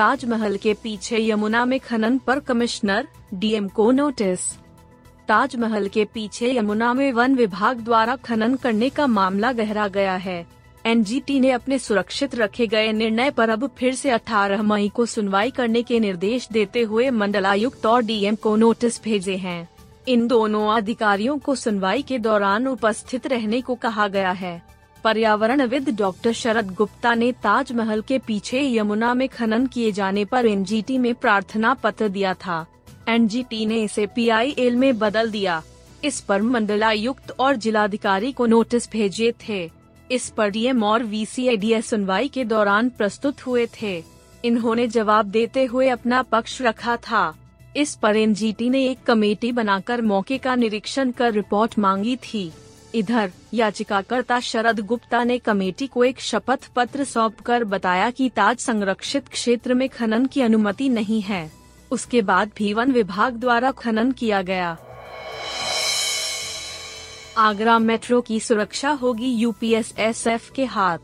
ताजमहल के पीछे यमुना में खनन पर कमिश्नर, डीएम को नोटिस। ताजमहल के पीछे यमुना में वन विभाग द्वारा खनन करने का मामला गहरा गया है। एनजीटी ने अपने सुरक्षित रखे गए निर्णय पर अब फिर से 18 मई को सुनवाई करने के निर्देश देते हुए मंडलायुक्त और डीएम को नोटिस भेजे हैं। इन दोनों अधिकारियों को सुनवाई के दौरान उपस्थित रहने को कहा गया है। पर्यावरणविद डॉक्टर शरद गुप्ता ने ताजमहल के पीछे यमुना में खनन किए जाने पर एनजीटी में प्रार्थना पत्र दिया था। एनजीटी ने इसे पीआईएल में बदल दिया। इस पर मंडलायुक्त और जिलाधिकारी को नोटिस भेजे थे। इस पर डीएम और वीसीएडीए सुनवाई के दौरान प्रस्तुत हुए थे। इन्होंने जवाब देते हुए अपना पक्ष रखा था। इस पर एनजीटी ने एक कमेटी बनाकर मौके का निरीक्षण कर रिपोर्ट मांगी थी। इधर, याचिकाकर्ता शरद गुप्ता ने कमेटी को एक शपथ पत्र सौंप कर बताया कि ताज संरक्षित क्षेत्र में खनन की अनुमति नहीं है। उसके बाद भी वन विभाग द्वारा खनन किया गया। आगरा मेट्रो की सुरक्षा होगी यूपीएसएसएफ के हाथ।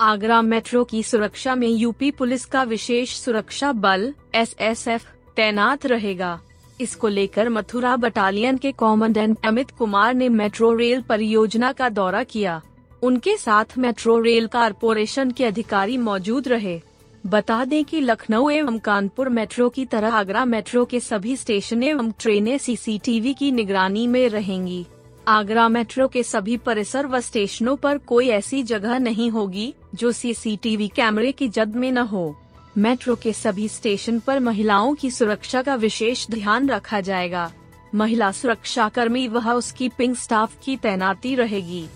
आगरा मेट्रो की सुरक्षा में यूपी पुलिस का विशेष सुरक्षा बल, एसएसएफ, तैनात रहेगा। इसको लेकर मथुरा बटालियन के कमांडेंट अमित कुमार ने मेट्रो रेल परियोजना का दौरा किया। उनके साथ मेट्रो रेल कारपोरेशन के अधिकारी मौजूद रहे। बता दें कि लखनऊ एवं कानपुर मेट्रो की तरह आगरा मेट्रो के सभी स्टेशन एवं ट्रेनें सीसीटीवी की निगरानी में रहेंगी। आगरा मेट्रो के सभी परिसर व स्टेशनों पर कोई ऐसी जगह नहीं होगी, जो सीसीटीवी कैमरे की जद में न हो। मेट्रो के सभी स्टेशन पर महिलाओं की सुरक्षा का विशेष ध्यान रखा जाएगा। महिला सुरक्षा कर्मी वह उसकी पिंक स्टाफ की तैनाती रहेगी।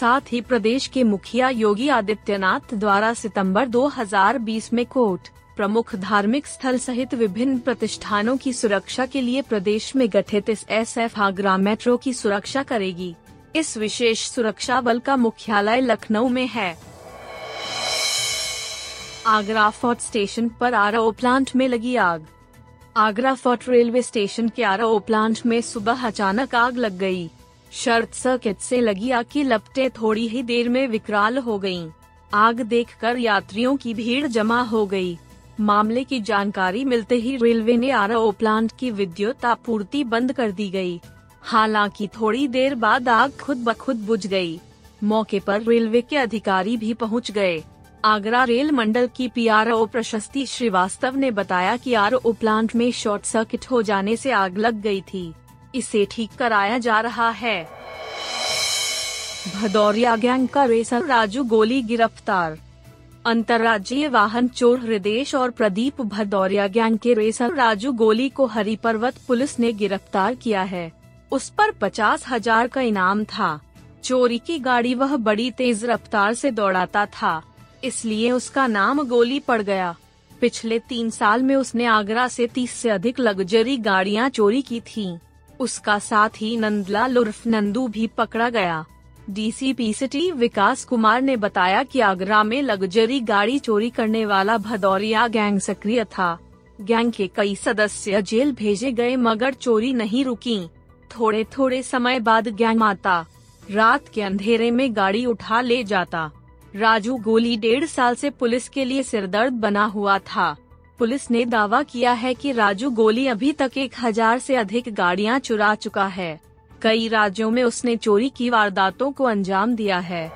साथ ही प्रदेश के मुखिया योगी आदित्यनाथ द्वारा सितंबर 2020 में कोर्ट, प्रमुख धार्मिक स्थल सहित विभिन्न प्रतिष्ठानों की सुरक्षा के लिए प्रदेश में गठित इस एस एफ़ आगरा मेट्रो की सुरक्षा करेगी। इस विशेष सुरक्षा बल का मुख्यालय लखनऊ में है। आगरा फोर्ट स्टेशन पर आर प्लांट में लगी आग आगरा फोर्ट रेलवे स्टेशन के आर प्लांट में सुबह अचानक आग लग गई। शर्ट सर्किट से लगी आग की लपटें थोड़ी ही देर में विकराल हो गयीं। आग देखकर यात्रियों की भीड़ जमा हो गई। मामले की जानकारी मिलते ही रेलवे ने आर प्लांट की विद्युत आपूर्ति बंद कर दी गई। हालाँकि थोड़ी देर बाद आग खुद ब खुद बुझ गई। मौके पर रेलवे के अधिकारी भी पहुँच गए आगरा रेल मंडल की पीआरओ प्रशस्ति श्रीवास्तव ने बताया कि आरओ प्लांट में शॉर्ट सर्किट हो जाने से आग लग गई थी। इसे ठीक कराया जा रहा है। भदौरिया गैंग का रेसर राजू गोली गिरफ़्तार। अंतर्राज्यीय वाहन चोर हृदेश और प्रदीप भदौरिया गैंग के रेसर राजू गोली को हरी पर्वत पुलिस ने गिरफ़्तार किया है। उस पर पचास हज़ार का इनाम था। चोरी की गाड़ी वह बड़ी तेज रफ्तार से दौड़ाता था। इसलिए उसका नाम गोली पड़ गया। पिछले तीन साल में उसने आगरा से तीस से अधिक लग्जरी गाड़ियाँ चोरी की थीं। उसका साथ ही नंदलाल उर्फ़ नंदू भी पकड़ा गया। डीसीपी सिटी विकास कुमार ने बताया कि आगरा में लग्जरी गाड़ी चोरी करने वाला भदौरिया गैंग सक्रिय था। गैंग के कई सदस्य जेल भेजे गए मगर चोरी नहीं रुकी। थोड़े थोड़े समय बाद गैंग आता रात के अंधेरे में गाड़ी उठा ले जाता। राजू गोली डेढ़ साल से पुलिस के लिए सिरदर्द बना हुआ था। पुलिस ने दावा किया है कि राजू गोली अभी तक एक हज़ार ऐसी अधिक गाड़ियाँ चुरा चुका है। कई राज्यों में उसने चोरी की वारदातों को अंजाम दिया है।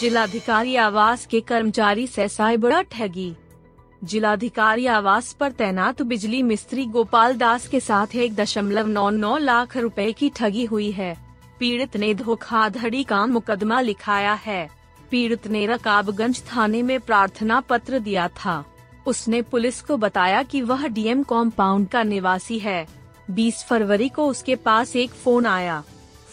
जिलाधिकारी आवास के कर्मचारी से साइबर ठगी। जिलाधिकारी आवास पर तैनात बिजली मिस्त्री गोपाल दास के साथ एक दशमलव नौ नौ लाख रुपए की ठगी हुई है। पीड़ित ने धोखाधड़ी का मुकदमा लिखाया है। पीड़ित ने रकाबगंज थाने में प्रार्थना पत्र दिया था। उसने पुलिस को बताया कि वह डीएम कॉम्पाउंड का निवासी है। 20 फरवरी को उसके पास एक फ़ोन आया।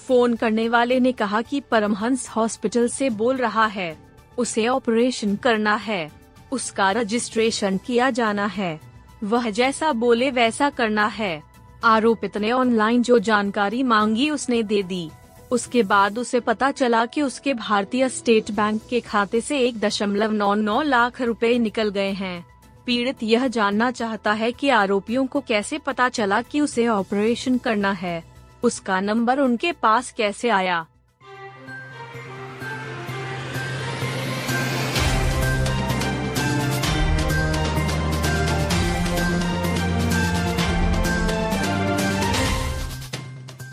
फ़ोन करने वाले ने कहा कि परमहंस हॉस्पिटल से बोल रहा है। उसे ऑपरेशन करना है। उसका रजिस्ट्रेशन किया जाना है। वह जैसा बोले वैसा करना है। आरोपित ने ऑनलाइन जो जानकारी मांगी उसने दे दी। उसके बाद उसे पता चला कि उसके भारतीय स्टेट बैंक के खाते से एक दशमलव नौ नौ लाख रुपए निकल गए हैं। पीड़ित यह जानना चाहता है कि आरोपियों को कैसे पता चला कि उसे ऑपरेशन करना है। उसका नंबर उनके पास कैसे आया?